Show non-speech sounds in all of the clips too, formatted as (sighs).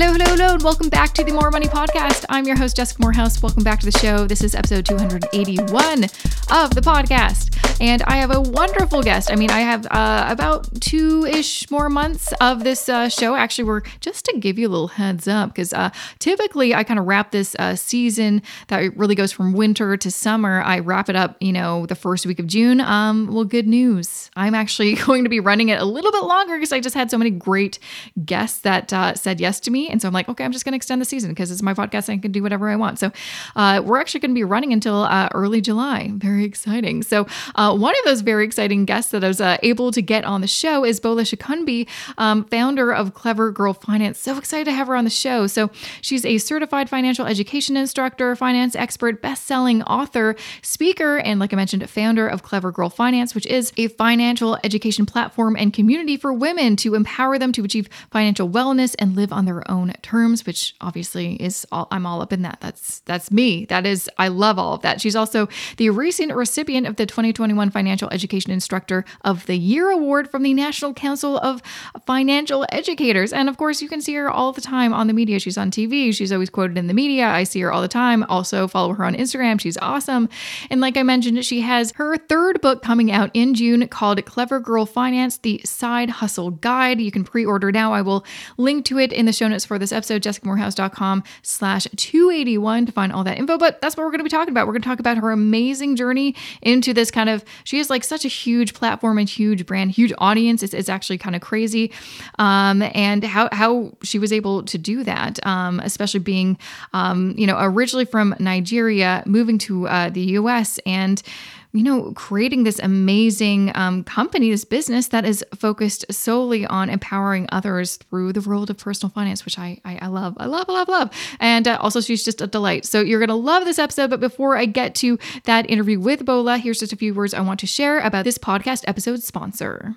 Hello, hello, hello, and welcome back to the More Money Podcast. I'm your host, Jessica Moorhouse. Welcome back to the show. This is episode 281 of the podcast. And I have a wonderful guest. I mean, I have uh, about two ish more months of this uh, show. Actually, we're just to give you a little heads up because uh, typically I kind of wrap this uh, season that really goes from winter to summer. I wrap it up, you know, the first week of June. Um, well, good news. I'm actually (laughs) going to be running it a little bit longer because I just had so many great guests that uh, said yes to me. And so I'm like, okay, I'm just going to extend the season because it's my podcast and I can do whatever I want. So uh, we're actually going to be running until early July. Very exciting. So, uh, one of those very exciting guests that I was uh, able to get on the show is Bola Sokunbi, um, founder of Clever Girl Finance. So excited to have her on the show. So she's a certified financial education instructor, finance expert, best-selling author, speaker, and like I mentioned, founder of Clever Girl Finance, which is a financial education platform and community for women to empower them to achieve financial wellness and live on their own terms. Which obviously is all I'm all up in that. That's that's me. That is I love all of that. She's also the recent recipient of the 2021 Financial Education Instructor of the Year Award from the National Council of Financial Educators. And of course, you can see her all the time on the media. She's on TV, she's always quoted in the media. I see her all the time. Also, follow her on Instagram. She's awesome. And like I mentioned, she has her third book coming out in June called Clever Girl Finance The Side Hustle Guide. You can pre order now. I will link to it in the show notes for this episode, jessicamoorhouse.com slash 281 to find all that info. But that's what we're going to be talking about. We're going to talk about her amazing journey into this kind of she has like such a huge platform and huge brand, huge audience. It's, it's actually kind of crazy. Um, and how, how she was able to do that, um, especially being, um, you know, originally from Nigeria, moving to uh, the US and you know, creating this amazing um, company, this business that is focused solely on empowering others through the world of personal finance, which I I, I love, I love, I love, love. And uh, also, she's just a delight. So you're gonna love this episode. But before I get to that interview with Bola, here's just a few words I want to share about this podcast episode sponsor.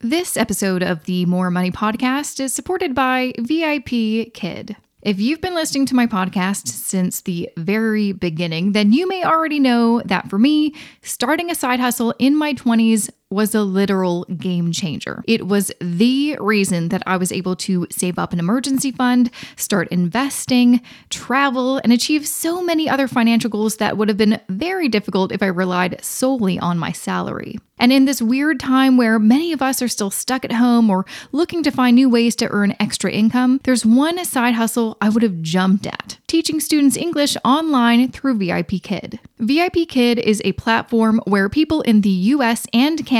This episode of the More Money podcast is supported by VIP Kid. If you've been listening to my podcast since the very beginning, then you may already know that for me, starting a side hustle in my 20s was a literal game changer. It was the reason that I was able to save up an emergency fund, start investing, travel, and achieve so many other financial goals that would have been very difficult if I relied solely on my salary. And in this weird time where many of us are still stuck at home or looking to find new ways to earn extra income, there's one side hustle I would have jumped at teaching students English online through VIP Kid. VIP Kid is a platform where people in the US and Canada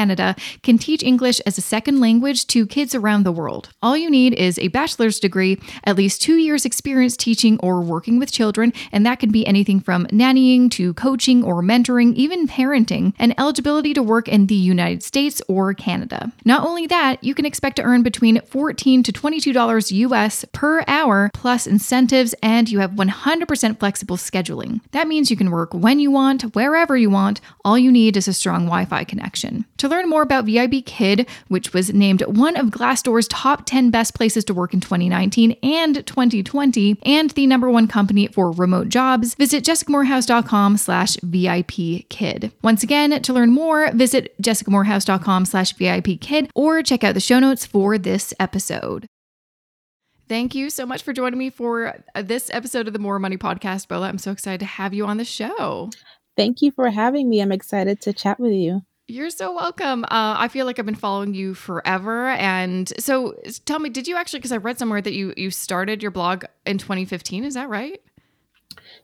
can teach English as a second language to kids around the world. All you need is a bachelor's degree, at least two years' experience teaching or working with children, and that can be anything from nannying to coaching or mentoring, even parenting, and eligibility to work in the United States or Canada. Not only that, you can expect to earn between 14 to $22 US per hour plus incentives, and you have 100% flexible scheduling. That means you can work when you want, wherever you want. All you need is a strong Wi Fi connection. To learn more about VIP Kid, which was named one of Glassdoor's top 10 best places to work in 2019 and 2020, and the number one company for remote jobs, visit jessicamoorhouse.com slash VIP Kid. Once again, to learn more, visit jessicamoorhouse.com slash VIP Kid or check out the show notes for this episode. Thank you so much for joining me for uh, this episode of the More Money Podcast, Bola. I'm so excited to have you on the show. Thank you for having me. I'm excited to chat with you. You're so welcome. Uh, I feel like I've been following you forever, and so tell me, did you actually? Because I read somewhere that you you started your blog in 2015. Is that right?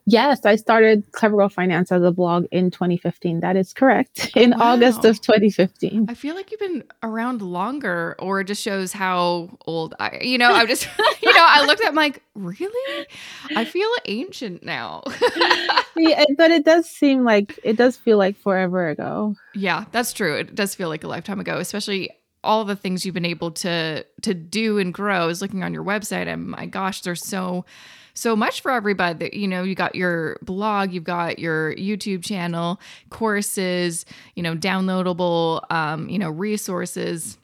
Yes, I started Clever Girl Finance as a blog in 2015. That is correct. In wow. August of 2015. I feel like you've been around longer, or it just shows how old I, you know, I'm just, (laughs) you know, I looked at, I'm like, really? I feel ancient now. (laughs) yeah, but it does seem like, it does feel like forever ago. Yeah, that's true. It does feel like a lifetime ago, especially all the things you've been able to to do and grow. I was looking on your website and my gosh, there's so so much for everybody that you know you got your blog you've got your youtube channel courses you know downloadable um, you know resources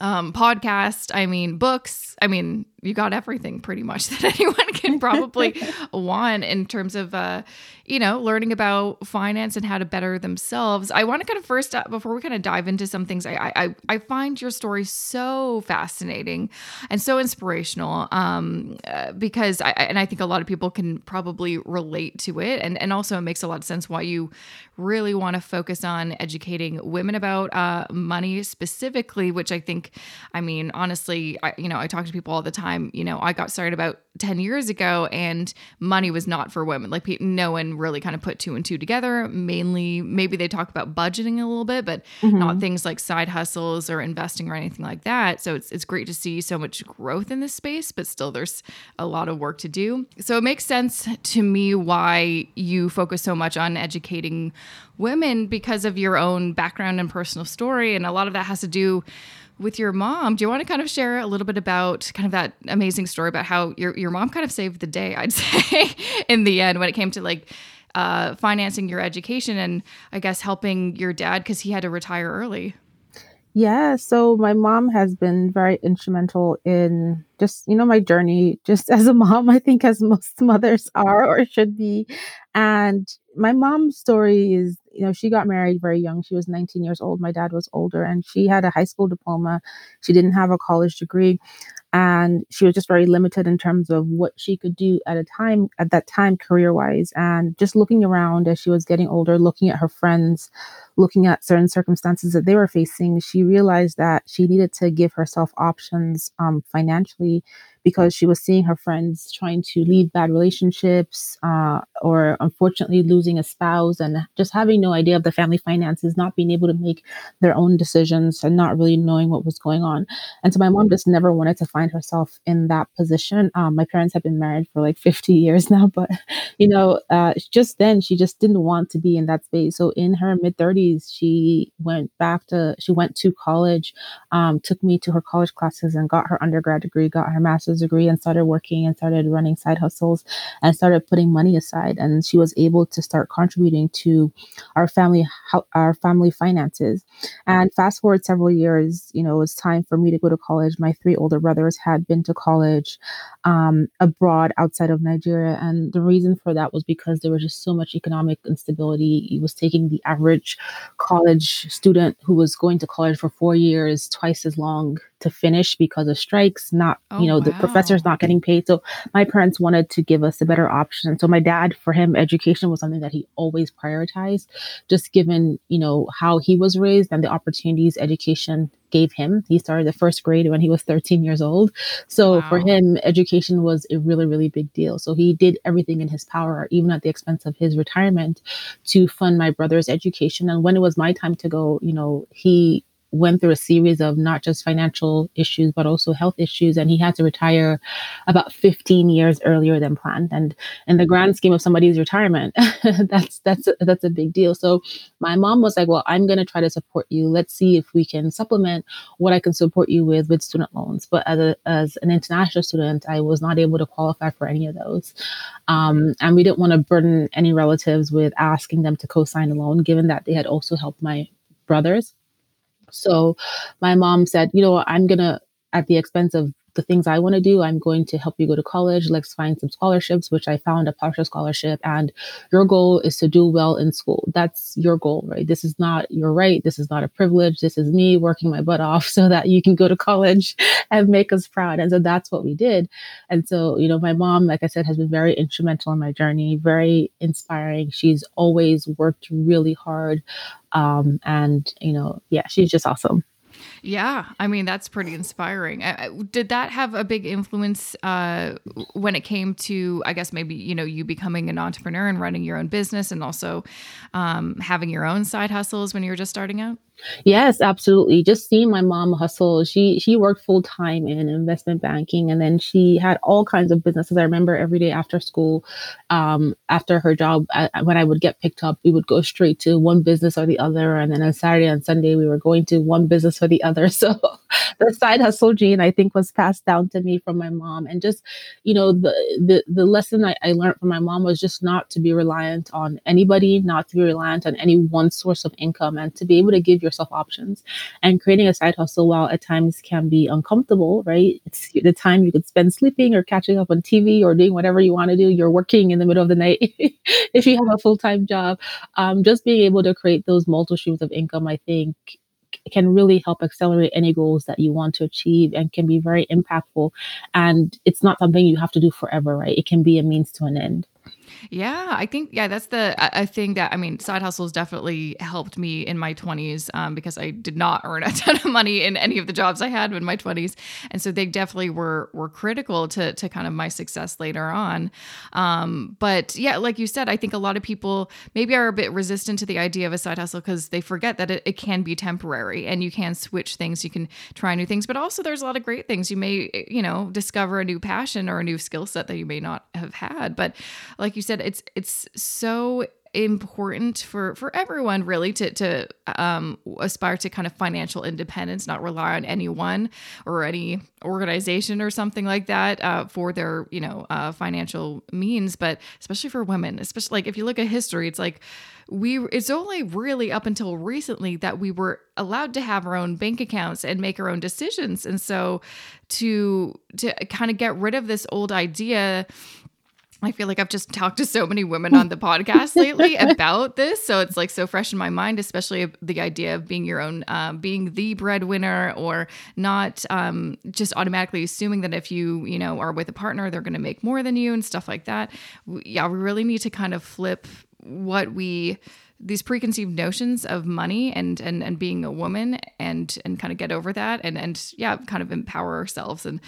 um, podcast i mean books i mean you got everything pretty much (laughs) that anyone can probably (laughs) want in terms of uh, you know learning about finance and how to better themselves. I want to kind of first uh, before we kind of dive into some things. I I I find your story so fascinating and so inspirational um, uh, because I and I think a lot of people can probably relate to it and and also it makes a lot of sense why you really want to focus on educating women about uh, money specifically, which I think, I mean, honestly, I, you know, I talk to people all the time. You know, I got started about 10 years ago and money was not for women. Like, no one really kind of put two and two together. Mainly, maybe they talk about budgeting a little bit, but mm-hmm. not things like side hustles or investing or anything like that. So it's, it's great to see so much growth in this space, but still there's a lot of work to do. So it makes sense to me why you focus so much on educating women because of your own background and personal story. And a lot of that has to do with your mom. Do you want to kind of share a little bit about kind of that amazing story about how your, your mom kind of saved the day, I'd (laughs) say, in the end when it came to like uh, financing your education and I guess helping your dad because he had to retire early? Yeah, so my mom has been very instrumental in just, you know, my journey just (laughs) as a mom, I think as most mothers are or should be. And my mom's story is, you know, she got married very young. She was 19 years old. My dad was older and she had a high school diploma. She didn't have a college degree and she was just very limited in terms of what she could do at a time at that time career wise and just looking around as she was getting older looking at her friends looking at certain circumstances that they were facing she realized that she needed to give herself options um, financially because she was seeing her friends trying to leave bad relationships uh, or unfortunately losing a spouse and just having no idea of the family finances, not being able to make their own decisions and not really knowing what was going on. And so my mom just never wanted to find herself in that position. Um, my parents have been married for like 50 years (laughs) now, but you know, uh, just then she just didn't want to be in that space. So in her mid 30s, she went back to, she went to college, um, took me to her college classes and got her undergrad degree, got her master's master's degree and started working and started running side hustles and started putting money aside. And she was able to start contributing to our family our family finances. And fast forward several years, you know, it was time for me to go to college. My three older brothers had been to college um, abroad outside of Nigeria, and the reason for that was because there was just so much economic instability. It was taking the average college student who was going to college for four years twice as long to finish because of strikes, not, oh, you know, wow. the professors not getting paid. So my parents wanted to give us a better option. So my dad, for him, education was something that he always prioritized, just given, you know, how he was raised and the opportunities education gave him. He started the first grade when he was 13 years old. So wow. for him, education was a really, really big deal. So he did everything in his power, even at the expense of his retirement, to fund my brother's education. And when it was my time to go, you know, he went through a series of not just financial issues but also health issues and he had to retire about 15 years earlier than planned. And in the grand scheme of somebody's retirement (laughs) that's that's a, that's a big deal. So my mom was like well i'm going to try to support you. Let's see if we can supplement what i can support you with with student loans. But as a as an international student i was not able to qualify for any of those. Um, and we didn't want to burden any relatives with asking them to co-sign a loan given that they had also helped my brothers so my mom said, you know, I'm going to, at the expense of the things I want to do. I'm going to help you go to college. Let's find some scholarships, which I found a partial scholarship. And your goal is to do well in school. That's your goal, right? This is not your right. This is not a privilege. This is me working my butt off (laughs) so that you can go to college (laughs) and make us proud. And so that's what we did. And so, you know, my mom, like I said, has been very instrumental in my journey, very inspiring. She's always worked really hard. Um, and, you know, yeah, she's just awesome. Yeah, I mean that's pretty inspiring. did that have a big influence uh, when it came to, I guess maybe you know you becoming an entrepreneur and running your own business, and also um, having your own side hustles when you were just starting out? Yes, absolutely. Just seeing my mom hustle. She she worked full time in investment banking, and then she had all kinds of businesses. I remember every day after school, um, after her job, I, when I would get picked up, we would go straight to one business or the other, and then on Saturday and Sunday we were going to one business or the other mother. (laughs) So the side hustle gene, I think, was passed down to me from my mom. And just, you know, the the, the lesson I, I learned from my mom was just not to be reliant on anybody, not to be reliant on any one source of income, and to be able to give yourself options. And creating a side hustle, while at times can be uncomfortable, right? It's the time you could spend sleeping or catching up on TV or doing whatever you want to do. You're working in the middle of the night (laughs) if you have a full time job. Um, just being able to create those multiple streams of income, I think can really help accelerate any goals that you want to achieve and can be very impactful. And it's not something you have to do forever, right? It can be a means to an end. Yeah, I think yeah, that's the a thing that I mean, side hustles definitely helped me in my 20s um, because I did not earn a (laughs) ton of money in any of the jobs I had in my 20s, and so they definitely were were critical to to kind of my success later on. Um, but yeah, like you said, I think a lot of people maybe are a bit resistant to the idea of a side hustle because they forget that it, it can be temporary and you can switch things, you can try new things, but also there's a lot of great things you may you know discover a new passion or a new skill set that you may not have had. But like you said, it's it's so important for for everyone really to to um, aspire to kind of financial independence, not rely on anyone or any organization or something like that uh, for their you know uh, financial means. But especially for women, especially like if you look at history, it's like we it's only really up until recently that we were allowed to have our own bank accounts and make our own decisions and so to to kind of get rid of this old idea I feel like I've just talked to so many women on the podcast lately (laughs) about this. So it's like so fresh in my mind, especially the idea of being your own, um, being the breadwinner or not um, just automatically assuming that if you, you know, are with a partner, they're going to make more than you and stuff like that. Yeah, we really need to kind of flip what we these preconceived notions of money and and and being a woman and and kind of get over that and and yeah kind of empower ourselves. And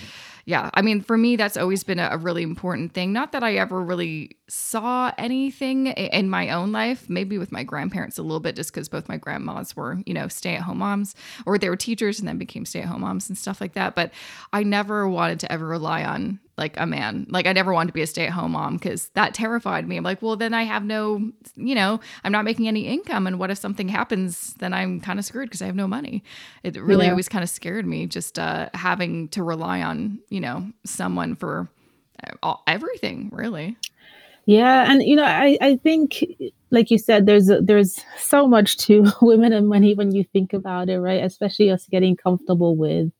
yeah i mean for me that's always been a, a really important thing. Not that i ever really saw anything in my own life maybe with my grandparents a little bit just because both my grandmas were you know stay-at-home moms or they were teachers and then became stay-at-home moms and stuff like that. But i never wanted to ever rely on like a man. Like I never wanted to be a stay-at-home mom because that terrified me. I'm like, well, then I have no, you know, I'm not making any income, and what if something happens? Then I'm kind of screwed because I have no money. It really yeah. always kind of scared me, just uh, having to rely on, you know, someone for uh, all, everything, really. Yeah, and you know, I I think like you said, there's a, there's so much to (laughs) women and money when you think about it, right? Especially us getting comfortable with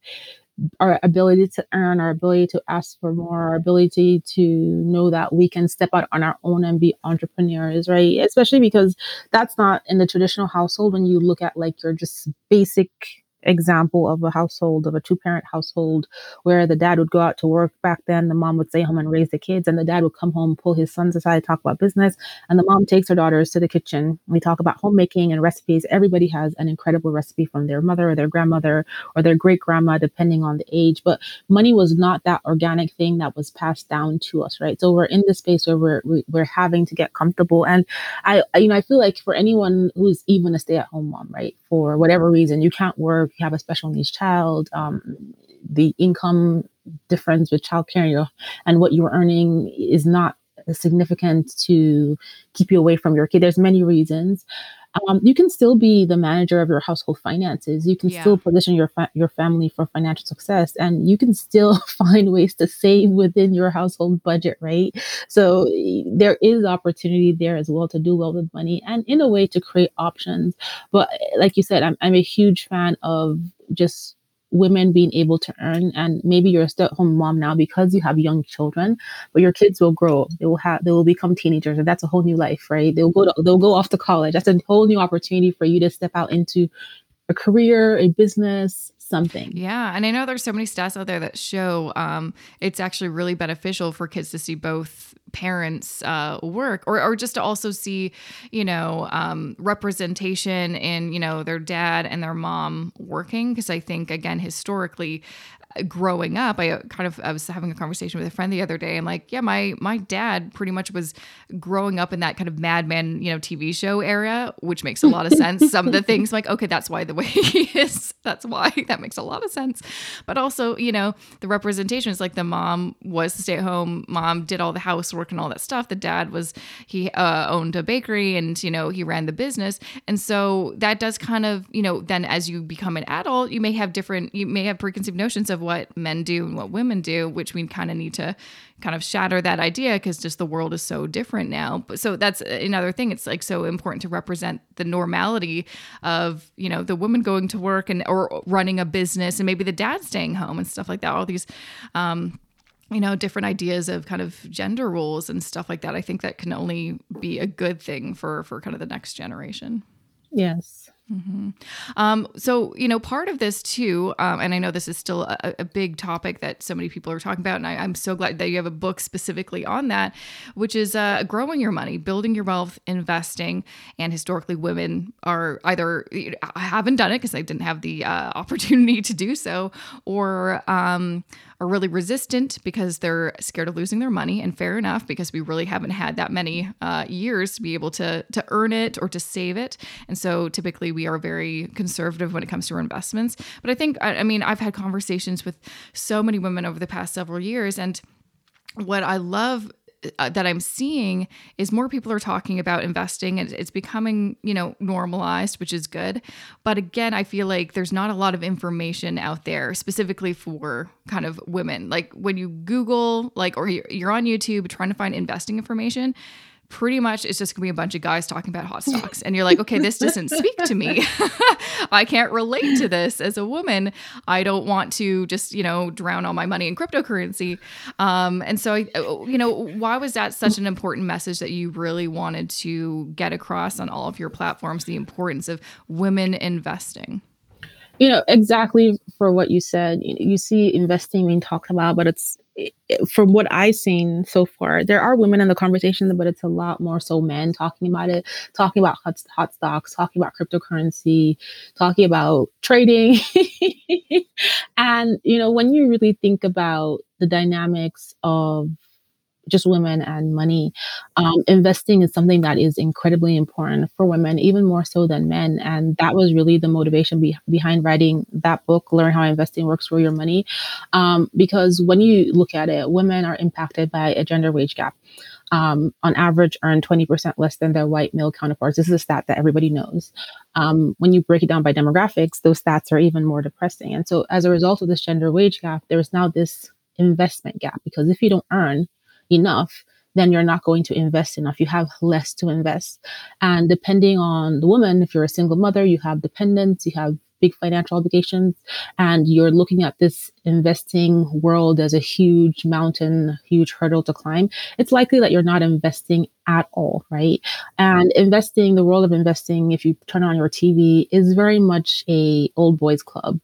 our ability to earn, our ability to ask for more, our ability to know that we can step out on our own and be entrepreneurs, right? Especially because that's not in the traditional household when you look at like your just basic example of a household of a two parent household where the dad would go out to work back then the mom would stay home and raise the kids and the dad would come home pull his sons aside talk about business and the mom takes her daughters to the kitchen. We talk about homemaking and recipes. Everybody has an incredible recipe from their mother or their grandmother or their great grandma depending on the age but money was not that organic thing that was passed down to us right? So we're in this space where we're we're having to get comfortable and i you know i feel like for anyone who's even a stay at home mom right for whatever reason you can't work you have a special needs child, um, the income difference with childcare and what you're earning is not significant to keep you away from your kid. There's many reasons. Um, you can still be the manager of your household finances. You can yeah. still position your fa- your family for financial success, and you can still (laughs) find ways to save within your household budget, right? So there is opportunity there as well to do well with money, and in a way to create options. But like you said, I'm I'm a huge fan of just women being able to earn and maybe you're a stay-at-home mom now because you have young children but your kids will grow they will have they will become teenagers and that's a whole new life right? They'll go to, they'll go off to college. That's a whole new opportunity for you to step out into a career a business something. Yeah. And I know there's so many stats out there that show um, it's actually really beneficial for kids to see both parents uh, work or, or just to also see you know um, representation in you know their dad and their mom working because i think again historically growing up i kind of i was having a conversation with a friend the other day and like yeah my my dad pretty much was growing up in that kind of madman you know tv show era which makes a lot of sense some of the things like okay that's why the way (laughs) he is that's why that that makes a lot of sense. But also, you know, the representation is like the mom was the stay at home mom, did all the housework and all that stuff. The dad was, he uh, owned a bakery and, you know, he ran the business. And so that does kind of, you know, then as you become an adult, you may have different, you may have preconceived notions of what men do and what women do, which we kind of need to kind of shatter that idea because just the world is so different now. But so that's another thing. It's like so important to represent the normality of you know the woman going to work and or running a business and maybe the dad staying home and stuff like that. All these. Um, you know different ideas of kind of gender roles and stuff like that i think that can only be a good thing for for kind of the next generation yes Mm-hmm. Um, so, you know, part of this too, um, and I know this is still a, a, big topic that so many people are talking about, and I, am so glad that you have a book specifically on that, which is uh, growing your money, building your wealth, investing. And historically, women are either haven't done it because they didn't have the uh, (laughs) opportunity to do so, or um, are really resistant because they're scared of losing their money. And fair enough, because we really haven't had that many uh, years to be able to to earn it or to save it. And so typically we are very conservative when it comes to our investments. But I think, I, I mean, I've had conversations with so many women over the past several years, and what I love uh, that I'm seeing is more people are talking about investing and it's becoming, you know, normalized, which is good. But again, I feel like there's not a lot of information out there specifically for kind of women. Like when you Google, like, or you're on YouTube trying to find investing information, pretty much it's just gonna be a bunch of guys talking about hot stocks and you're like okay this doesn't speak to me. (laughs) (laughs) I can't relate to this as a woman. I don't want to just you know drown all my money in cryptocurrency. Um, and so you know why was that such an important message that you really wanted to get across on all of your platforms the importance of women investing? You know exactly for what you said. You see investing being talked about but it's from what I've seen so far, there are women in the conversation, but it's a lot more so men talking about it, talking about hot, hot stocks, talking about cryptocurrency, talking about trading. (laughs) and, you know, when you really think about the dynamics of just women and money. Um, investing is something that is incredibly important for women, even more so than men. And that was really the motivation be- behind writing that book, Learn How Investing Works for Your Money. Um, because when you look at it, women are impacted by a gender wage gap. Um, on average, earn 20% less than their white male counterparts. This is a stat that everybody knows. Um, when you break it down by demographics, those stats are even more depressing. And so, as a result of this gender wage gap, there's now this investment gap because if you don't earn enough, then you're not going to invest enough. You have less to invest. And depending on the woman, if you're a single mother, you have dependents, you have big financial obligations, and you're looking at this investing world as a huge mountain, huge hurdle to climb, it's likely that you're not investing at all, right? And investing, the world of investing, if you turn on your TV, is very much a old boys club.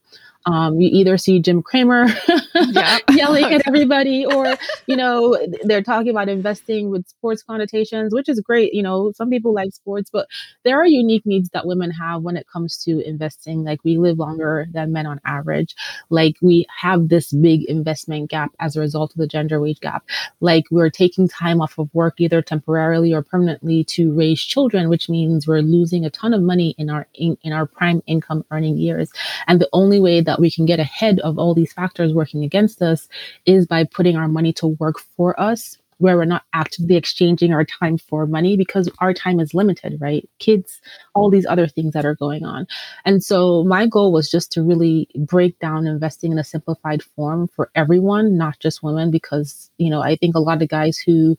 Um, you either see Jim Cramer (laughs) yelling at (laughs) everybody, or you know they're talking about investing with sports connotations, which is great. You know, some people like sports, but there are unique needs that women have when it comes to investing. Like we live longer than men on average. Like we have this big investment gap as a result of the gender wage gap. Like we're taking time off of work either temporarily or permanently to raise children, which means we're losing a ton of money in our in, in our prime income earning years. And the only way that that we can get ahead of all these factors working against us is by putting our money to work for us where we're not actively exchanging our time for money because our time is limited, right? Kids, all these other things that are going on. And so my goal was just to really break down investing in a simplified form for everyone, not just women, because, you know, I think a lot of guys who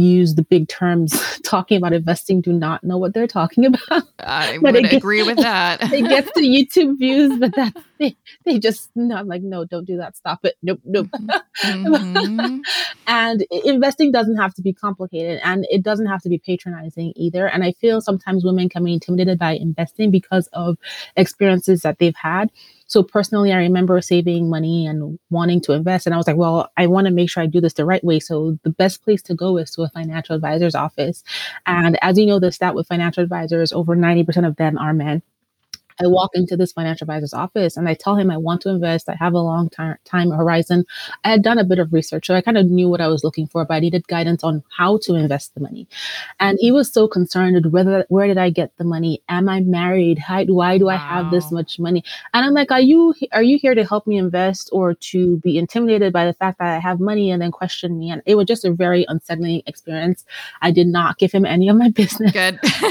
use the big terms (laughs) talking about investing do not know what they're talking (laughs) about. I would gets, agree with that. it gets to YouTube views, but that's (laughs) they, they just no, I'm like, no, don't do that. Stop it. Nope, nope. Mm-hmm. and investing doesn't have to be complicated and it doesn't have to be patronizing either. And I feel sometimes women can be intimidated by investing because of experiences that they've had. So personally, I remember saving money and wanting to invest. And I was like, well, I want to make sure I do this the right way. So the best place to go is to a financial advisor's office. And as you know, the stat with financial advisors, over 90% of them are men. I walk into this financial advisor's office and I tell him I want to invest. I have a long time, time horizon. I had done a bit of research, so I kind of knew what I was looking for, but I needed guidance on how to invest the money. And he was so concerned whether where did I get the money? Am I married? How, why do I have this much money? And I'm like, are you are you here to help me invest or to be intimidated by the fact that I have money and then question me? And it was just a very unsettling experience. I did not give him any of my (laughs) business. Good. (laughs)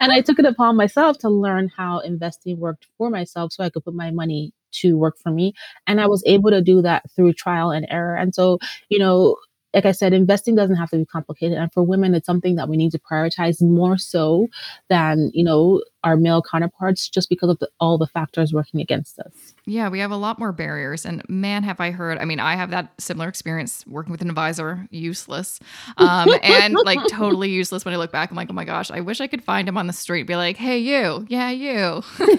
and I took it upon myself to learn how investing worked for myself so I could put my money to work for me. And I was able to do that through trial and error. And so, you know, like I said, investing doesn't have to be complicated. And for women, it's something that we need to prioritize more so than, you know, our male counterparts just because of the, all the factors working against us. Yeah, we have a lot more barriers. And man, have I heard, I mean, I have that similar experience working with an advisor, useless. (laughs) Um, and like totally useless when I look back. I'm like, oh my gosh, I wish I could find him on the street, be like, hey, you, yeah, you. (laughs)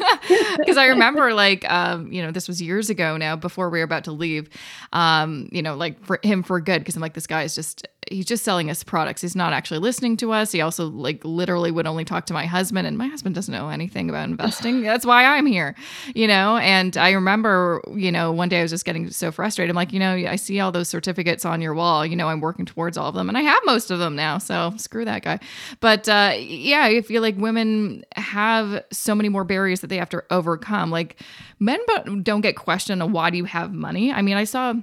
Because I remember like, um, you know, this was years ago now before we were about to leave, um, you know, like for him for good. Cause I'm like, this guy is just he's just selling us products. He's not actually listening to us. He also like literally would only talk to my husband and my husband doesn't know anything about investing. (laughs) That's why I'm here, you know? And I remember, you know, one day I was just getting so frustrated. I'm like, you know, I see all those certificates on your wall, you know, I'm working towards all of them and I have most of them now. So screw that guy. But uh, yeah, I feel like women have so many more barriers that they have to overcome. Like men don't get questioned on why do you have money? I mean, I saw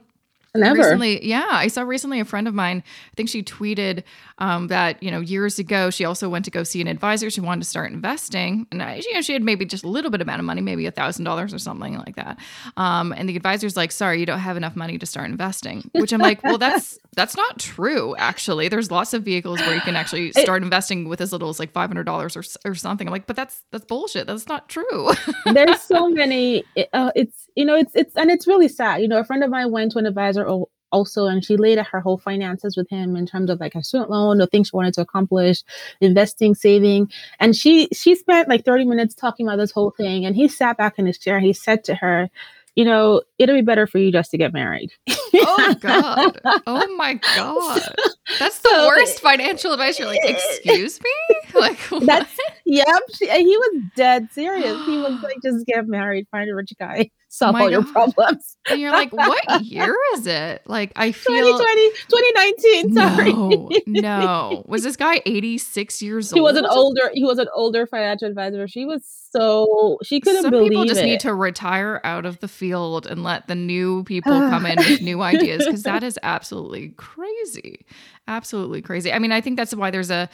Never. Recently, yeah, I saw recently a friend of mine. I think she tweeted um, that you know years ago she also went to go see an advisor. She wanted to start investing, and I, you know she had maybe just a little bit amount of money, maybe a thousand dollars or something like that. Um, and the advisor's like, "Sorry, you don't have enough money to start investing." Which I'm like, "Well, that's (laughs) that's not true. Actually, there's lots of vehicles where you can actually start investing with as little as like five hundred dollars or or something." I'm like, "But that's that's bullshit. That's not true." there's so (laughs) many. Uh, it's you know it's it's and it's really sad. You know, a friend of mine went to an advisor also and she laid out her whole finances with him in terms of like her student loan the things she wanted to accomplish investing saving and she she spent like 30 minutes talking about this whole thing and he sat back in his chair and he said to her you know, it'll be better for you just to get married. oh (laughs) God. Oh my God. That's the so, worst financial advice. You're like, excuse me? (laughs) Like (laughs) what? That's yep. She, he was dead serious. He was (gasps) like, just get married, find a rich guy, solve oh all God. your problems. (laughs) And you're like, what year is it? Like I feel 2020, 2019. Sorry. No, no. (laughs) Was this guy 86 years old? He was an older, he was an older financial advisor. She was so she couldn't Some believe people just it. need to retire out of the field and let the new people (sighs) come in with new ideas because that is absolutely crazy. Absolutely crazy. I mean, I think that's why there's a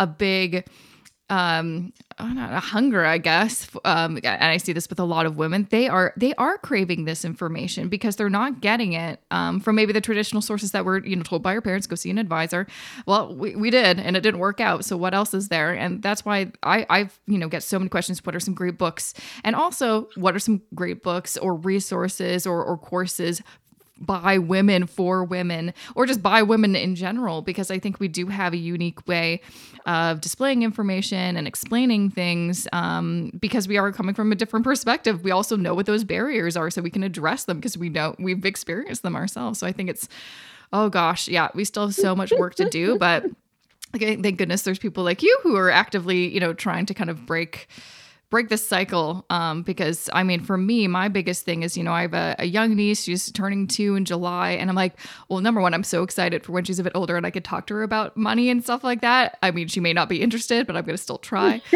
a big um a hunger i guess um and i see this with a lot of women they are they are craving this information because they're not getting it um from maybe the traditional sources that were you know told by your parents go see an advisor. Well we, we did and it didn't work out so what else is there? And that's why i i've you know get so many questions what are some great books? And also what are some great books or resources or, or courses by women for women or just by women in general because i think we do have a unique way of displaying information and explaining things um, because we are coming from a different perspective. We also know what those barriers are so we can address them because we know we've experienced them ourselves. So i think it's oh gosh yeah we still have so much work to do but okay, thank goodness there's people like you who are actively you know trying to kind of break break this cycle um, because i mean for me my biggest thing is you know i have a, a, young niece she's turning two in july and i'm like well number one i'm so excited for when she's a bit older and i could talk to her about money and stuff like that. I mean she may not be interested but i'm going to still try. (laughs)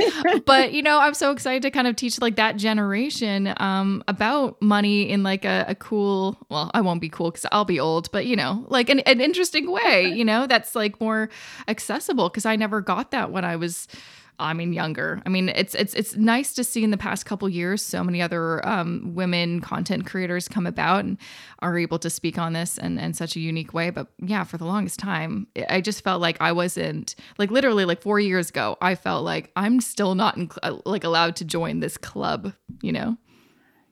But you know i'm so excited to kind of teach like that generation um, about money in like a, a cool well i won't be cool because i'll be old but you know like an, an interesting way you know that's like more accessible because i never got that when i was I mean younger. I mean it's it's it's nice to see in the past couple years so many other um, women content creators come about and are able to speak on this in, in such a unique way. But yeah, for the longest time, I just felt like I wasn't like literally like four years ago. I felt like I'm still not in, uh, like allowed to join this club. You know.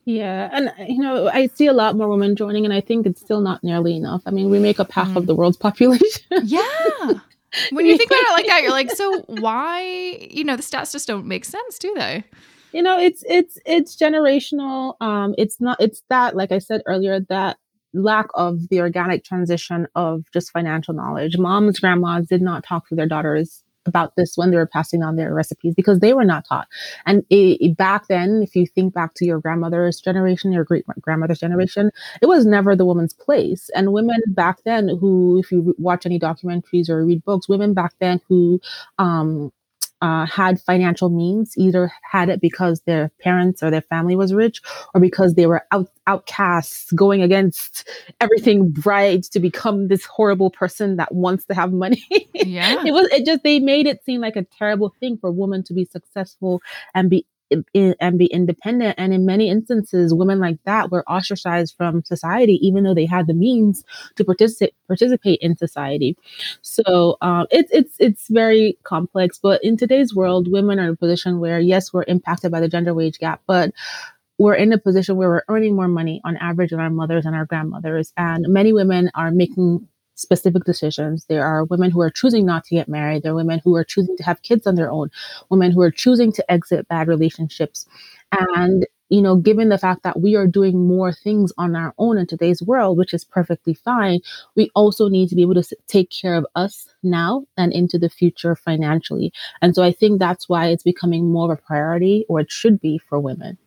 Yeah, and you know, I see a lot more women joining, and I think it's still not nearly enough. I mean, we make up half mm. of the world's population. yeah, (laughs) when you think about it like that, you're like, (laughs) so why? You know, the stats just don't make sense, do they? You know, it's it's it's generational. Um, it's not. It's that, like I said earlier, that lack of the organic transition of just financial knowledge. Moms, grandmas did not talk to their daughters about this when they were passing on their recipes because they were not taught. And it, it, back then, if you think back to your grandmother's generation, your great grandmother's generation, it was never the woman's place. And women back then, who, if you watch any documentaries or read books, women back then who um, uh, had financial means, either had it because their parents or their family was rich, or because they were out, outcasts going against everything right to become this horrible person that wants to have money. (laughs) Yeah, it was. It just they made it seem like a terrible thing for a woman to be successful and be and be independent. And in many instances, women like that were ostracized from society, even though they had the means to participate participate in society. So um, it's it's it's very complex. But in today's world, women are in a position where yes, we're impacted by the gender wage gap, but we're in a position where we're earning more money on average than our mothers and our grandmothers. And many women are making specific decisions. There are women who are choosing not to get married. There are women who are choosing to have kids on their own, women who are choosing to exit bad relationships. And, you know, given the fact that we are doing more things on our own in today's world, which is perfectly fine, we also need to be able to take care of us now and into the future financially. And so I think that's why it's becoming more of a priority, or it should be for women.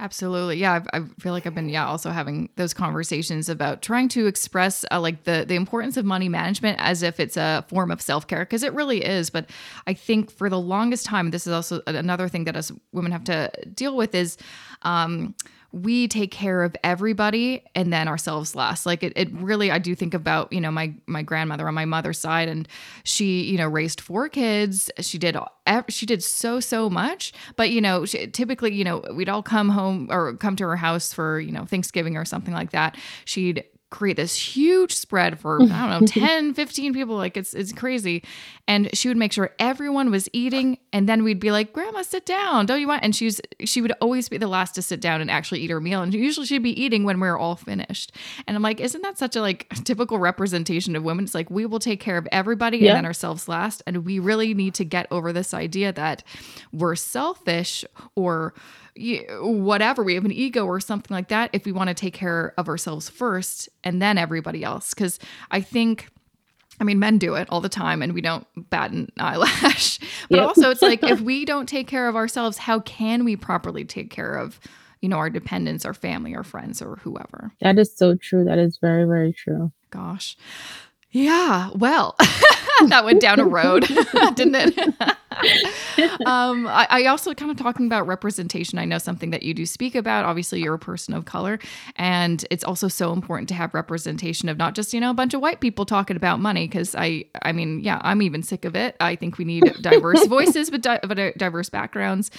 Absolutely. Yeah. I've, i feel like I've been, yeah, also having those conversations about trying to express uh, like the, the importance of money management as if it's a form of self care, because it really is. But I think for the longest time, this is also another thing that us women have to deal with is, um, we take care of everybody and then ourselves last. Like it, it really i do think about you know my my grandmother on my mother's side and she you know raised four kids. She did she did so so much. But you know she, typically you know we'd all come home or come to her house for you know thanksgiving or something like that. She'd create this huge spread for I don't know (laughs) 10 15 people. Like it's it's crazy. And she would make sure everyone was eating and then we'd be like grandma sit down. Don't you want and she's she would always be the last to sit down and actually eat her meal and usually she'd be eating when we are all finished. And I'm like isn't that such a like (laughs) typical representation of women? It's like we will take care of everybody yeah. and then ourselves last and we really need to get over this idea that we're selfish or whatever we have an ego or something like that if we want to take care of ourselves first and then everybody else because i think I mean, men do it all the time and we don't bat an (laughs) eyelash. But yep. also, it's like if (laughs) we don't take care of ourselves, how can we properly take care of, you know, our dependents, our family, our friends, or whoever? That is so true. That is very, very true. Gosh. Yeah. Well, (laughs) (laughs) that went down a road, (laughs) didn't it? (laughs) um, I, I, also kind of talking about representation. I know something that you do speak about. Obviously, you're a person of color, and it's also so important to have representation of not just you know a bunch of white people talking about money. Because I, I mean, yeah, I'm even sick of it. I think we need diverse voices, but di- diverse backgrounds,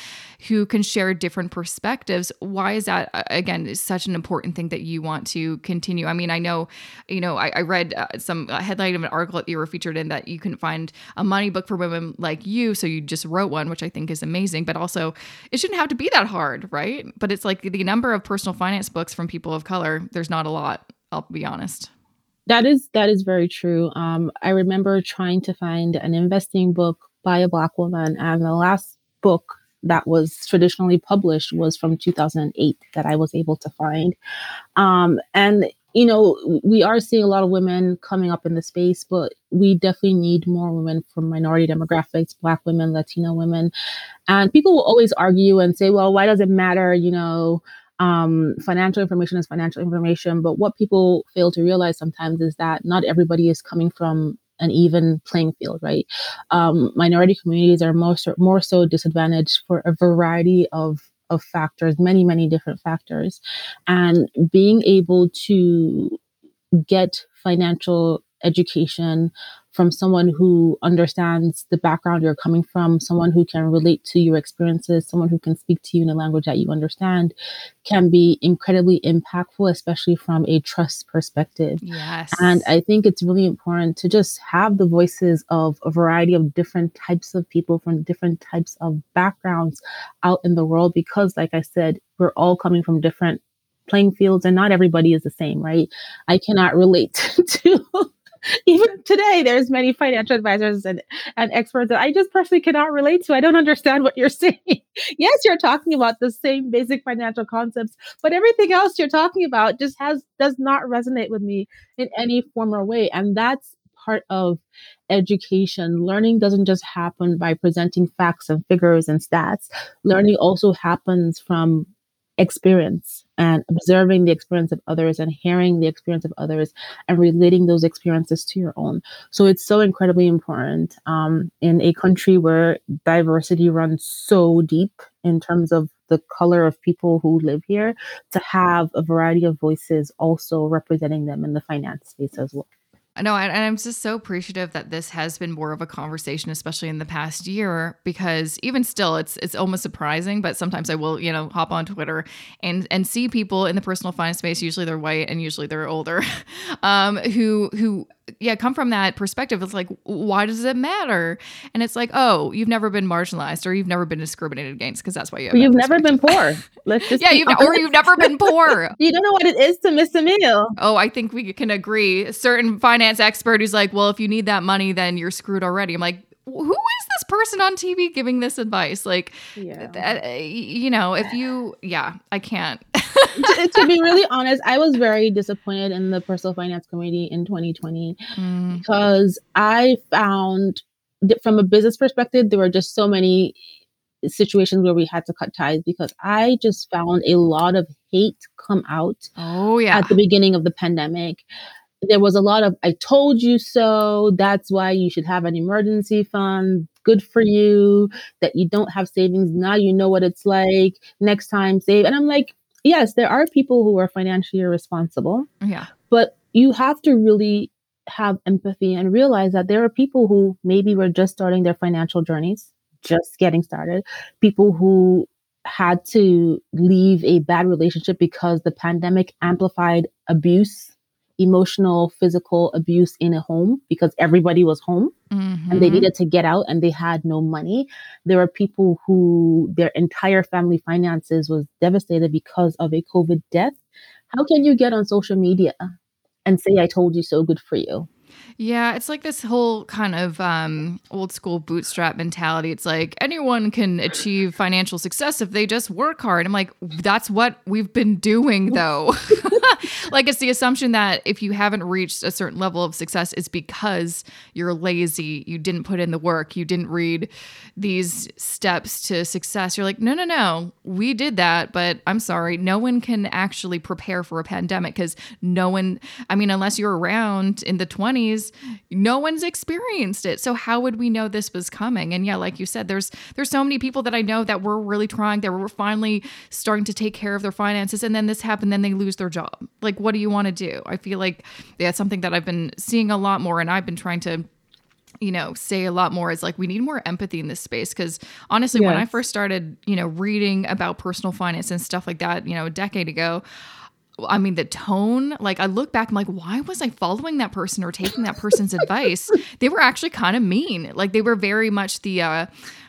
who can share different perspectives. Why is that again such an important thing that you want to continue? I mean, I know, you know, I, I read uh, some headline of an article that you were featured in that you couldn't find a money book for women like you. So you just wrote one, which I think is amazing. But also, it shouldn't have to be that hard, right? But it's like the number of personal finance books from people of color, there's not a lot, I'll be honest. That is that is very true. Um, I remember trying to find an investing book by a black woman, and the last book that was traditionally published was from 2008 that I was able to find. Um, and you know, we are seeing a lot of women coming up in the space, but we definitely need more women from minority demographics, Black women, Latino women. And people will always argue and say, well, why does it matter? You know, um, financial information is financial information. But what people fail to realize sometimes is that not everybody is coming from an even playing field, right? Um, minority communities are more so, more so disadvantaged for a variety of of factors, many, many different factors. And being able to get financial education from someone who understands the background you're coming from, someone who can relate to your experiences, someone who can speak to you in a language that you understand, can be incredibly impactful, especially from a trust perspective. Yes. And I think it's really important to just have the voices of a variety of different types of people from different types of backgrounds out in the world because, like I said, we're all coming from different playing fields and not everybody is the same, right? I cannot relate (laughs) to (laughs) even today, there's many financial advisors and, and experts that I just personally cannot relate to. I don't understand what you're (laughs) saying. yes, you're talking about the same basic financial concepts, but everything else you're talking about just has does not resonate with me in any form or way. And that's part of education. Learning doesn't just happen by presenting facts and figures and stats. Learning also happens from experience and observing the experience of others and hearing the experience of others and relating those experiences to your own. So it's so incredibly important um, in a country where diversity runs so deep in terms of the color of people who live here to have a variety of voices also representing them in the finance space as well. Know, and I'm just so appreciative that this has been more of a conversation, especially in the past year, because even still, it's it's almost surprising. But sometimes I will, you know, hop on Twitter and and see people in the personal finance space. Usually they're white and usually they're older, (laughs) um, who who yeah come from that perspective it's like why does it matter? And it's like oh you've never been marginalized or you've never been discriminated against because that's why you have (laughs) you've never been poor. Let's just yeah you've, or you've never been poor. You don't know what it is to miss a meal. Oh i think we can agree. A certain finance expert who's like well if you need that money then you're screwed already. I'm like who is this person on TV giving this advice? Like, yeah. that, eh, you know, if you, yeah, I can't. (laughs) (laughs) to, to, be really honest, I was very disappointed in the personal finance community in 2020 mm. because I found that from a business perspective, there were just so many situations where we had to cut ties because I just found a lot of hate come out. Oh yeah, at the beginning of the pandemic. There was a lot of "I told you so." That's why you should have an emergency fund. Good for you that you don't have savings now. You know what it's like. Next time, save. And I'm like, yes, there are people who are financially irresponsible. Yeah. But you have to really have empathy and realize that there are people who maybe were just starting their financial journeys, just getting started, people who had to leave a bad relationship because the pandemic amplified abuse emotional, physical abuse in a home because everybody was home mm-hmm. and they needed to get out and they had no money. There are people who their entire family finances was devastated because of a COVID death. How can you get on social media and say, I told you so, good for you? Yeah, it's like this whole kind of um, old school bootstrap mentality. It's like anyone can achieve financial success if they just work hard. I'm like, that's what we've been doing, though. (laughs) like, it's the assumption that if you haven't reached a certain level of success, it's because you're lazy, you didn't put in the work, you didn't read these steps to success. You're like, no, no, no, we did that, but I'm sorry, no one can actually prepare for a pandemic because no one, I mean, unless you're around in the 20s no one's experienced it. So how would we know this was coming? And yeah like you said there's there's so many people that i know that were really trying that were finally starting to take care of their finances. And then this happened then they lose their job. Like what do you want to do? I feel like that's something that i've been seeing a lot more and i've been trying to you know say a lot more is like we need more empathy in this space. Because honestly yes. when i first started you know reading about personal finance and stuff like that you know a decade ago I mean, the tone, like I look back, I'm like, why was I following that person or taking that person's (laughs) advice? They were actually kind of mean. Like they were very much the, uh,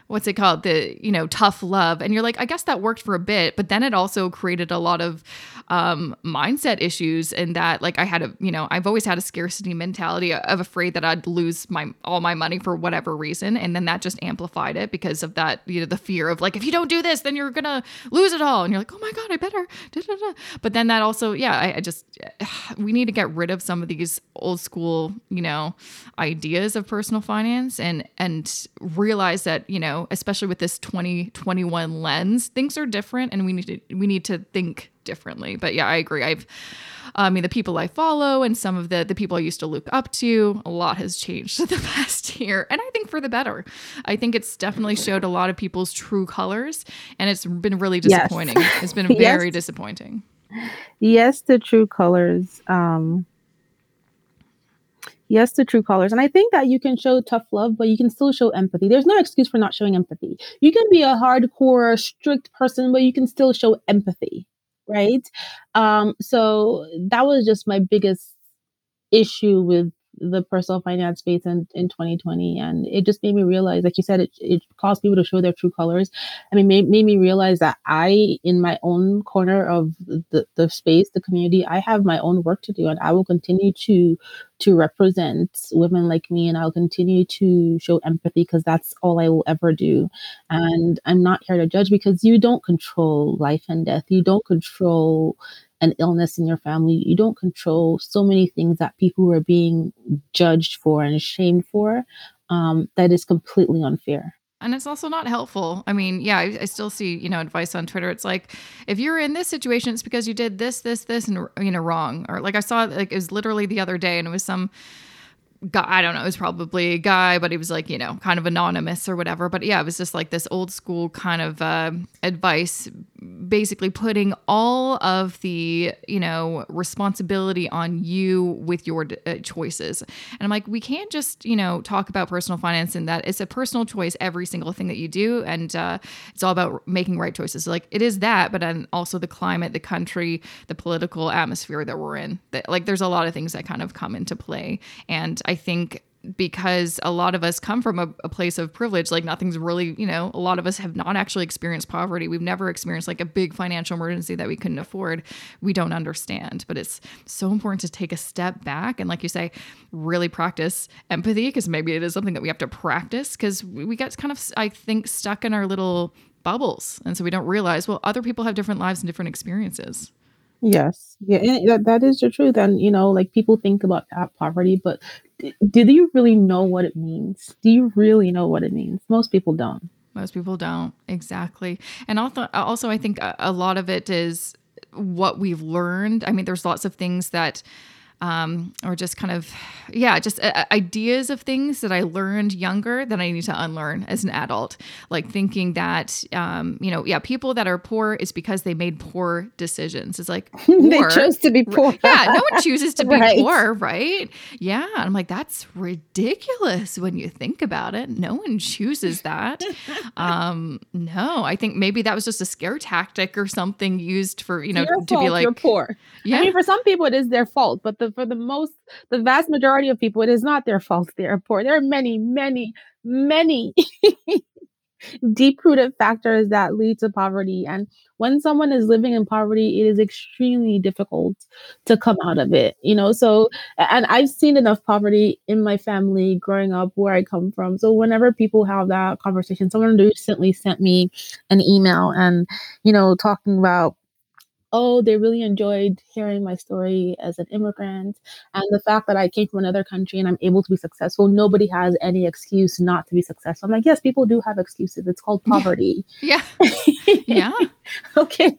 what's it called? The, you know, tough love. And you're like, I guess that worked for a bit, but then it also created a lot of, um, mindset issues and that like I had a you know I've always had a scarcity mentality of afraid that I'd lose my all my money for whatever reason and then that just amplified it because of that you know the fear of like if you don't do this then you're gonna lose it all and you're like oh my god I better Da-da-da. but then that also yeah I, I just (sighs) we need to get rid of some of these old school you know ideas of personal finance and and realize that you know especially with this 2021 lens things are different and we need to we need to think differently. But yeah, I agree. I've I mean the people I follow and some of the the people I used to look up to, a lot has changed (laughs) in the past year. And I think for the better. I think it's definitely showed a lot of people's true colors and it's been really disappointing. Yes. It's been (laughs) very yes. disappointing. Yes, the true colors. Um yes the true colors and i think that you can show tough love but you can still show empathy there's no excuse for not showing empathy you can be a hardcore strict person but you can still show empathy right? Um, so that was just my biggest issue with the personal finance space in, in 2020 and it just made me realize like you said it, it caused people to show their true colors i mean made, made me realize that i in my own corner of the, the space the community i have my own work to do and i will continue to to represent women like me and I'll continue to show empathy because that's all I will ever do. And I'm not here to judge because you don't control life and death. You don't control an illness in your family. You don't control so many things that people are being judged for and shamed for. Um, that is completely unfair and it's also not helpful. I mean, yeah, I, I, still see you know advice on Twitter. It's like if you're in this situation, it's because you did this, this, this, and you know wrong. Or like I saw like it was literally the other day, and it was some guy i don't know it was probably a guy but he was like you know kind of anonymous or whatever. But yeah it was just like this old school kind of uh, advice basically putting all of the you know responsibility on you with your uh, choices. And i'm like we can't just you know talk about personal finance and that it's a personal choice every single thing that you do and uh, it's all about making right choices. So like it is that but then also the climate the country the political atmosphere that we're in. That like there's a lot of things that kind of come into play and i think because a lot of us come from a, a, place of privilege like nothing's really you know a lot of us have not actually experienced poverty we've never experienced like a big financial emergency that we couldn't afford we don't understand but it's so important to take a step back and like you say really practice empathy because maybe it is something that we have to practice because we get kind of i think stuck in our little bubbles and so we don't realize well other people have different lives and different experiences Yes. Yeah, that, that is the truth. And, you know, like people think about poverty, but do you really know what it means? Do you really know what it means? Most people don't. Most people don't. Exactly. And also, also I think a, a lot of it is what we've learned. I mean, there's lots of things that um, or just kind of, yeah, just uh, ideas of things that I learned younger that I need to unlearn as an adult. Like thinking that, um, you know, yeah, people that are poor is because they made poor decisions. It's like (laughs) they chose to be poor. yeah, no one chooses to (laughs) be right. poor, right? Yeah, I'm like that's ridiculous when you think about it. No one chooses that. (laughs) um, no, I think maybe that was just a scare tactic or something used for you know Your to fault, be like you're poor. Yeah, I mean, for some people it is their fault, but the the for the most the vast majority of people, it is not their fault they are poor. There are many, many, many (laughs) deep rooted factors that lead to poverty. And when someone is living in poverty, it is extremely difficult to come out of it, you know. So, and I've seen enough poverty in my family growing up where I come from. So, whenever people have that conversation, someone recently sent me an email and, you know, talking about oh, they really enjoyed hearing my story as an immigrant and the fact that I came from another country and I'm able to be successful. Nobody has any excuse not to be successful. I'm like, yes, people do have excuses. It's called poverty. (laughs) Yeah. Yeah. (laughs) okay.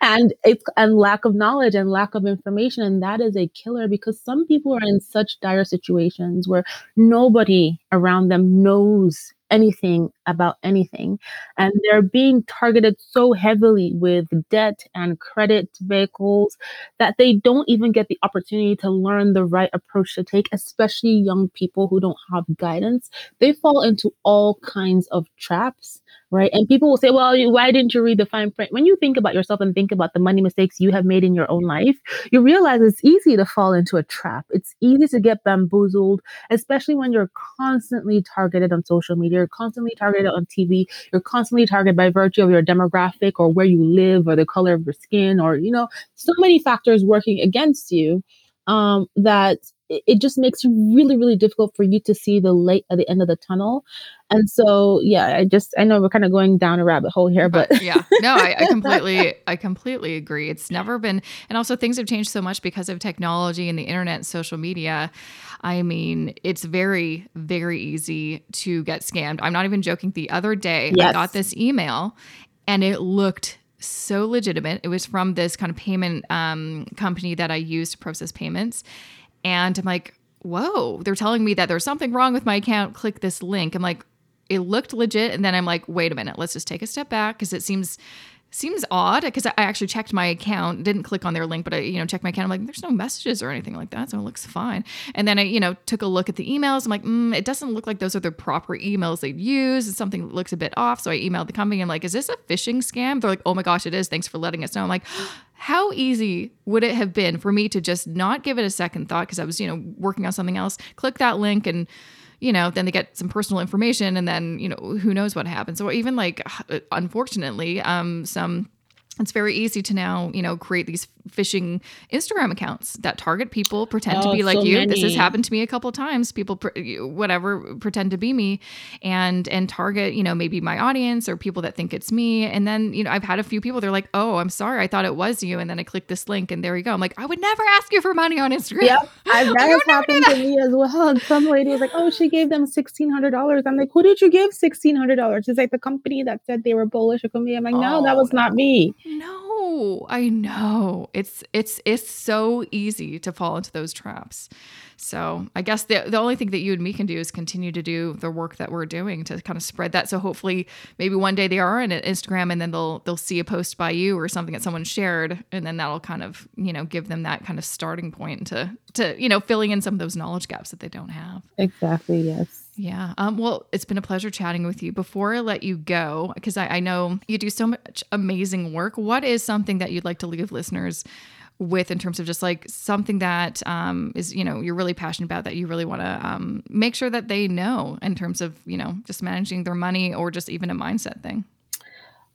and it's and lack of knowledge and lack of information and that is a killer because some people are in such dire situations where nobody around them knows anything about anything. And they're being targeted so heavily with debt and credit vehicles that they don't even get the opportunity to learn the right approach to take, especially young people who don't have guidance. They fall into all kinds of traps right? And people will say, well, why didn't you read the fine print? When you think about yourself and think about the money mistakes you have made in your own life, you realize it's easy to fall into a trap. It's easy to get bamboozled, especially when you're constantly targeted on social media, you're constantly targeted on TV, you're constantly targeted by virtue of your demographic or where you live or the color of your skin or, you know, so many factors working against you um, that it just makes it really really difficult for you to see the light at the end of the tunnel and so yeah i just i know we're kind of going down a rabbit hole here but, but yeah no I, I, (laughs) completely i completely agree it's never been and also things have changed so much because of technology and the internet and social media i mean it's very very easy to get scammed i'm not even joking the other day yes. i got this email and it looked so legitimate. It was from this kind of payment um, company that I use to process payments. And I'm like, whoa, they're telling me that there's something wrong with my account. Click this link. I'm like, it looked legit. And then I'm like, wait a minute, let's just take a step back because it seems seems odd because I actually checked my account, didn't click on their link, but I, you know, checked my account. I'm like, there's no messages or anything like that. So it looks fine. And then I, you know, took a look at the emails. I'm like, mm, it doesn't look like those are the proper emails they've used. It's something that looks a bit off. So I emailed the company. I'm like, is this a phishing scam? They're like, oh my gosh, it is. Thanks for letting us know. I'm like, how easy would it have been for me to just not give it a second thought because I was, you know, working on something else, click that link and you know, then they get some personal information and then, you know, who knows what happens. So even like unfortunately, um some it's very easy to now, you know, create these phishing Instagram accounts that target people, pretend Oh, to be like so you. This has happened to me a couple of times. People, pr- whatever, pretend to be me, and and target, you know, maybe my audience or people that think it's me. And then, you know, I've had a few people. They're like, "Oh, I'm sorry, I thought it was you." And then I click this link, and there you go. I'm like, I would never ask you for money on Instagram. Yep, I, that has never happened to me as well. And some lady was like, "Oh, she gave them sixteen hundred dollars." I'm like, "Who did you give sixteen hundred dollars?" She's like, "The company that said they were bullish." Or me. I'm like, "No, that Oh, was not me." No, I know. It's it's it's so easy to fall into those traps. So I guess the the only thing that you and me can do is continue to do the work that we're doing to kind of spread that. So hopefully maybe one day they are on Instagram and then they'll they'll see a post by you or something that someone shared and then that'll kind of, you know, give them that kind of starting point to to, you know, filling in some of those knowledge gaps that they don't have. Exactly. Yes. Yeah. Um, well, it's been a pleasure chatting with you. Before I let you go, because I, I know you do so much amazing work, what is something that you'd like to leave listeners with in terms of just like something that um, is, you know, you're really passionate about that you really want to um, make sure that they know in terms of, you know, just managing their money or just even a mindset thing?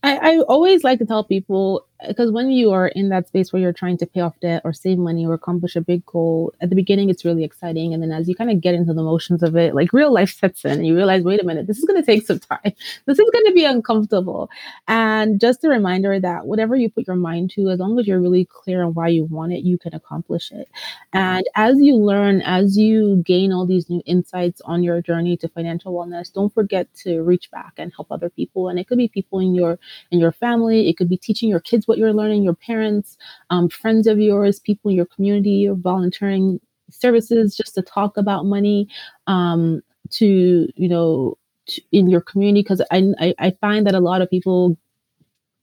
I, I always like to tell people Uh, because when you are in that space where you're trying to pay off debt or save money or accomplish a big goal, at the beginning it's really exciting. And then as you kind of get into the motions of it, like real life sets in and you realize, wait a minute, this is going to take some time. (laughs) This is going to be uncomfortable. And just a reminder that whatever you put your mind to, as long as you're really clear on why you want it, you can accomplish it. And as you learn, as you gain all these new insights on your journey to financial wellness, don't forget to reach back and help other people. And it could be people in your in your family. It could be teaching your kids what you're learning, your parents, um, friends of yours, people in your community, or volunteering services just to talk about money, um, to you know, to, in your community. Because I, I I find that a lot of people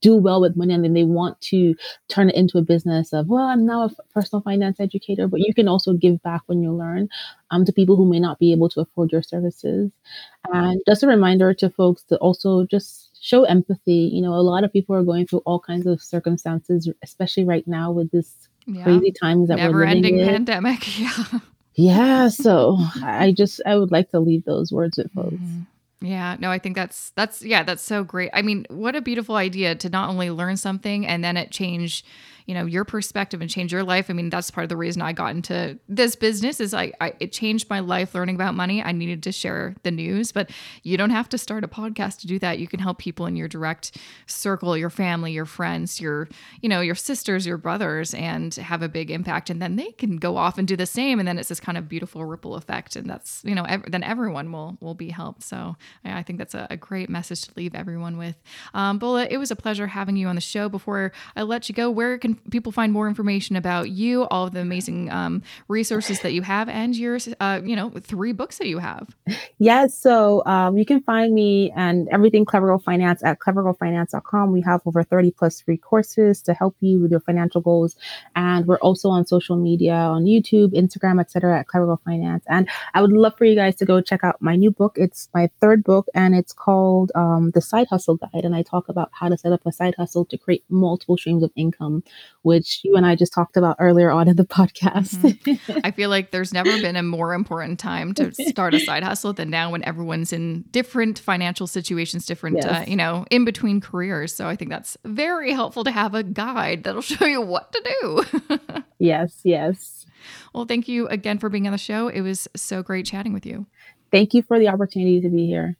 do well with money and then they want to turn it into a business of well i'm now a personal finance educator but you can also give back when you learn um, to people who may not be able to afford your services and just a reminder to folks to also just show empathy you know a lot of people are going through all kinds of circumstances especially right now with this Yeah. crazy times that Never we're living ending in pandemic. (laughs) Yeah. yeah so i just i would like to leave those words with folks Mhm. Yeah, no, I think that's that's yeah, that's so great. I mean, what a beautiful idea to not only learn something and then it change, you know, your perspective and change your life. I mean, that's part of the reason I got into this business is I, I it changed my life learning about money. I needed to share the news, but you don't have to start a podcast to do that. You can help people in your direct circle, your family, your friends, your, you know, your sisters, your brothers and have a big impact and then they can go off and do the same and then it's this kind of beautiful ripple effect and that's, you know, ev- then everyone will will be helped. So, I I think that's a, a great message to leave everyone with. Um, Bola, it was a pleasure having you on the show. Before I let you go, where can people find more information about you, all of the amazing um, resources that you have, and your, uh, you know, three books that you have? Yes, so um, you can find me and everything Clever Girl Finance at clevergirlfinance.com. We have over 30 plus free courses to help you with your financial goals. And we're also on social media on YouTube, Instagram, etc. at Clever Girl Finance. And I would love for you guys to go check out my new book. It's my third book and it's called um, The Side Hustle Guide. And I talk about how to set up a side hustle to create multiple streams of income, which you and I just talked about earlier on in the podcast. (laughs) I feel like there's never been a more important time to start a side hustle than now when everyone's in different financial situations, different, uh, you know, in between careers. So I think that's very helpful to have a guide that'll (laughs) show you what to do. (laughs) yes, yes. well, thank you again for being on the show. It was so great chatting with you. Thank you for the opportunity to be here.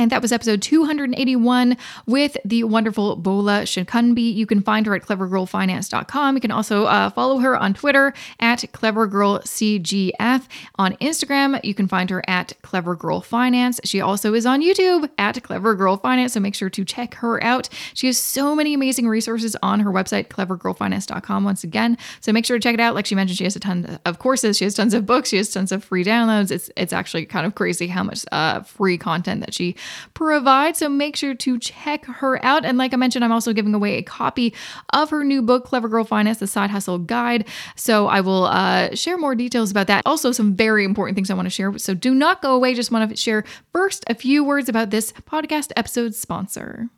And that was episode 281 with the wonderful Bola Sokunbi. You can find her at clevergirlfinance.com. You can also uh, follow her on Twitter at clevergirlcgf. On Instagram, you can find her at clevergirlfinance. She also is on YouTube at clevergirlfinance, so make sure to check her out. She has so many amazing resources on her website, clevergirlfinance.com, once again. So make sure to check it out. Like she mentioned, she has a ton of courses, she has tons of books, she has tons of free downloads. It's, it's actually kind of crazy how much uh, free content that she provide. So make sure to check her out. And like I mentioned, I'm also giving away a copy of her new book, Clever Girl Finance, the Side Hustle Guide. So I will uh, share more details about that. Also, some very important things I want to share. So do not go away. Just want to share first a few words about this podcast episode sponsor.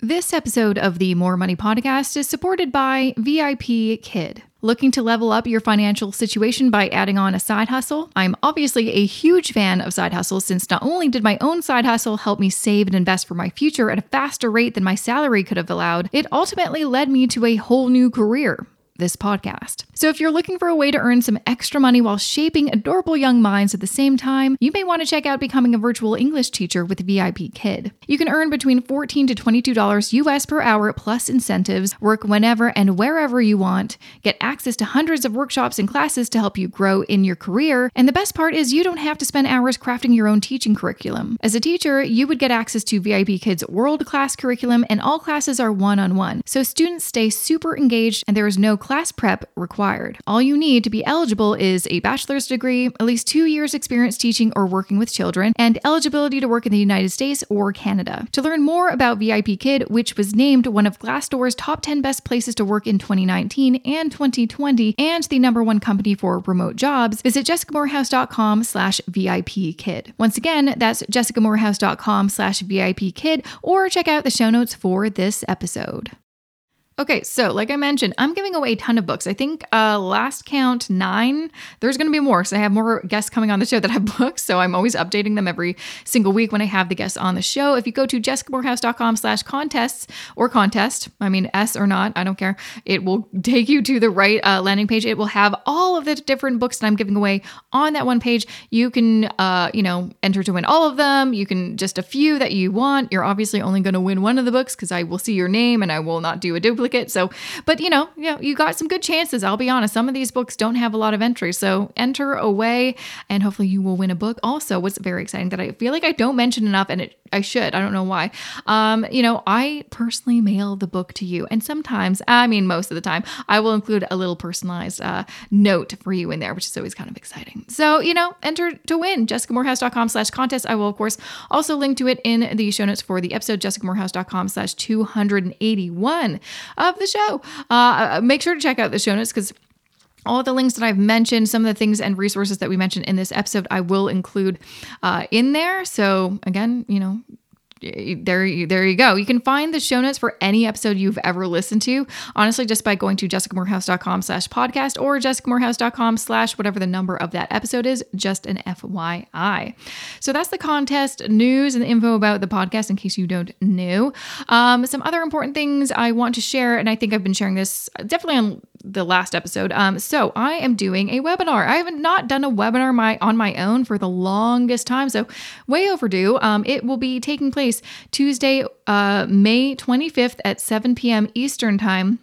This episode of the More Money Podcast is supported by VIP Kid. Looking to level up your financial situation by adding on a side hustle? I'm obviously a huge fan of side hustles since not only did my own side hustle help me save and invest for my future at a faster rate than my salary could have allowed, it ultimately led me to a whole new career this podcast. So, if you're looking for a way to earn some extra money while shaping adorable young minds at the same time, you may want to check out becoming a virtual English teacher with VIP Kid. You can earn between 14 to $22 US per hour plus incentives, work whenever and wherever you want, get access to hundreds of workshops and classes to help you grow in your career, and the best part is you don't have to spend hours crafting your own teaching curriculum. As a teacher, you would get access to VIP Kid's world class curriculum, and all classes are one on one. So, students stay super engaged and there is no class prep required. All you need to be eligible is a bachelor's degree, at least two years' experience teaching or working with children, and eligibility to work in the United States or Canada. To learn more about VIP Kid, which was named one of Glassdoor's top 10 best places to work in 2019 and 2020, and the number one company for remote jobs, visit jessicamoorhouse.com slash VIP Kid. Once again, that's jessicamoorhouse.com slash VIP Kid, or check out the show notes for this episode. Okay, so like I mentioned, I'm giving away a ton of books. I think uh, last count nine. There's going to be more. So I have more guests coming on the show that have (laughs) books. So I'm always updating them every single week when I have the guests on the show. If you go to jessicamoorhouse.com slash contests or contest, I mean S or not, I don't care. It will (laughs) take you to the right uh, landing page. It will have all of the different books that I'm giving away on that one page. You can, uh, you know, enter to win all of them. You can just a few that you want. You're obviously only going to win one of the books because I will see your name and I will not do a duplicate duplicate. So, but you know, you know, you got some good chances. I'll be honest. Some of these books don't have a lot of entries, so enter away, and hopefully you will win a book. Also, what's very exciting that I feel like I don't mention enough, and it, I should. I don't know why. Um, you know, I personally mail the book to you, and sometimes, I mean, most of the time, I will include a little personalized uh, note for you in there, which is always kind of exciting. So, you know, enter to win. JessicaMoorhouse.com slash contest. I will, of course, also link to it in the show notes for the episode, JessicaMoorhouse.com slash 281 of the show. Uh, make sure to check out the show notes because all the links that I've mentioned, some of the things and resources that we mentioned in this episode, I will include uh, in there. So, again, you know, there there you go. You can find the show notes for any episode you've ever listened to, honestly, just by going to jessicamoorhouse.com slash podcast or jessicamoorhouse.com slash whatever the number of that episode is, just an FYI. So that's the contest news and the info about the podcast in case you don't know. Um, some other important things I want to share, and I think I've been sharing this definitely on the last episode. Um, so I am doing a webinar. I haven't not done a webinar my on my own for the longest time, so way overdue. Um, it will be taking place Tuesday, uh, May 25th at 7 p.m. Eastern time.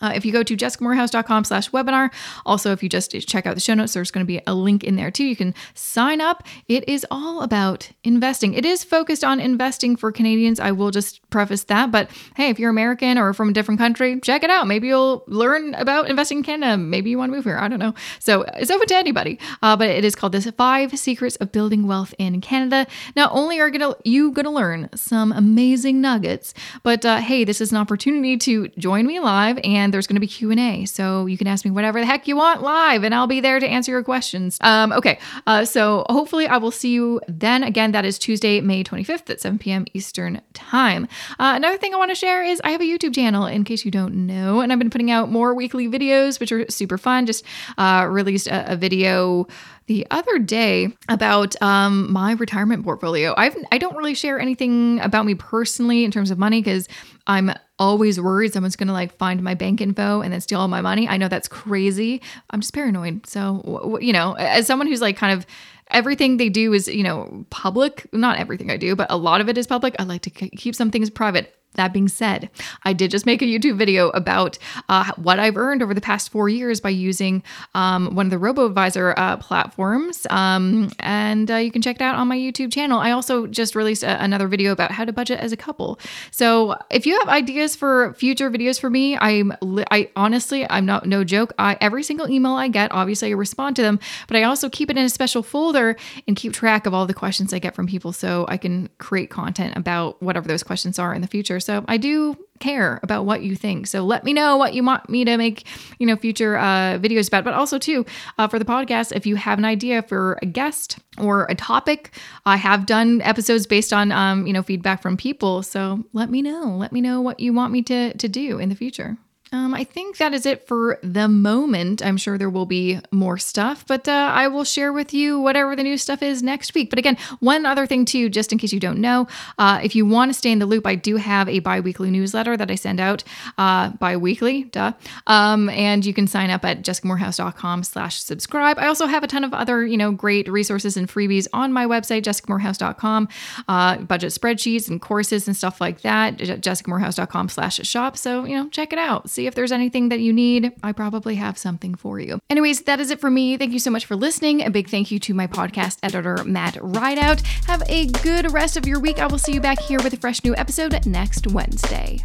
Uh, if you go to jessicamoorhouse.com slash webinar, also if you just check out the show notes, there's going to be a link in there too. You can sign up. It is all about investing. It is focused on investing for Canadians. I will just preface that. But hey, if you're American or from a different country, check it out. Maybe you'll learn about investing in Canada. Maybe you want to move here. I don't know. So it's open to anybody. Uh, but it is called the Five Secrets of Building Wealth in Canada. Not only are gonna you to learn some amazing nuggets, but uh, hey, this is an opportunity to join me live and there's to be Q&A. So you can ask me whatever the heck you want live and I'll be there to answer your questions. Um, okay. Uh, so hopefully I will see you then. Again, that is Tuesday, May 25th at 7 p.m. Eastern Time. Uh, another thing I want to share is I have a YouTube channel in case you don't know, and I've been putting out more weekly videos, which are super fun. Just uh, released a, a video the other day about um, my retirement portfolio. I've I don't really share anything about me personally in terms of money because I'm always worried someone's going to like find my bank info and then steal all my money. I know that's crazy. I'm just paranoid. So, you know, as someone who's like kind of everything they do is, you know, public, not everything I do, but a lot of it is public. I like to keep some things private. That being said, I did just make a YouTube video about uh, what I've earned over the past four years by using um, one of the RoboAdvisor uh, platforms. Um, and uh, you can check it out on my YouTube channel. I also just released a- another video about how to budget as a couple. So if you have ideas for future videos for me, I'm li- I honestly, I'm not no joke. I every single email I get, obviously I respond to them, but I also keep it in a special folder and keep track of all the questions I get from people so I can create content about whatever those questions are in the future. So I do care about what you think. So let me know what you want me to make, you know, future uh, videos about. But also too, uh, for the podcast, if you have an idea for a guest or a topic, I have done episodes based on, um, you know, feedback from people. So let me know. Let me know what you want me to to do in the future. Um, I think that is it for the moment. I'm sure there will be more stuff, but uh, I will share with you whatever the new stuff is next week. But again, one other thing too, just in case you don't know, uh, if you want to stay in the loop, I do have a bi-weekly newsletter that I send out uh, bi-weekly, duh. Um, and you can sign up at jessicamoorhouse.com slash subscribe. I also have a ton of other, you know, great resources and freebies on my website, jessicamoorhouse.com, uh, budget spreadsheets and courses and stuff like that, jessicamoorhouse.com slash shop. So, you know, check it out. See if there's anything that you need. I probably have something for you. Anyways, that is it for me. Thank you so much for listening. A big thank you to my podcast editor, Matt Rideout. Have a good rest of your week. I will see you back here with a fresh new episode next Wednesday.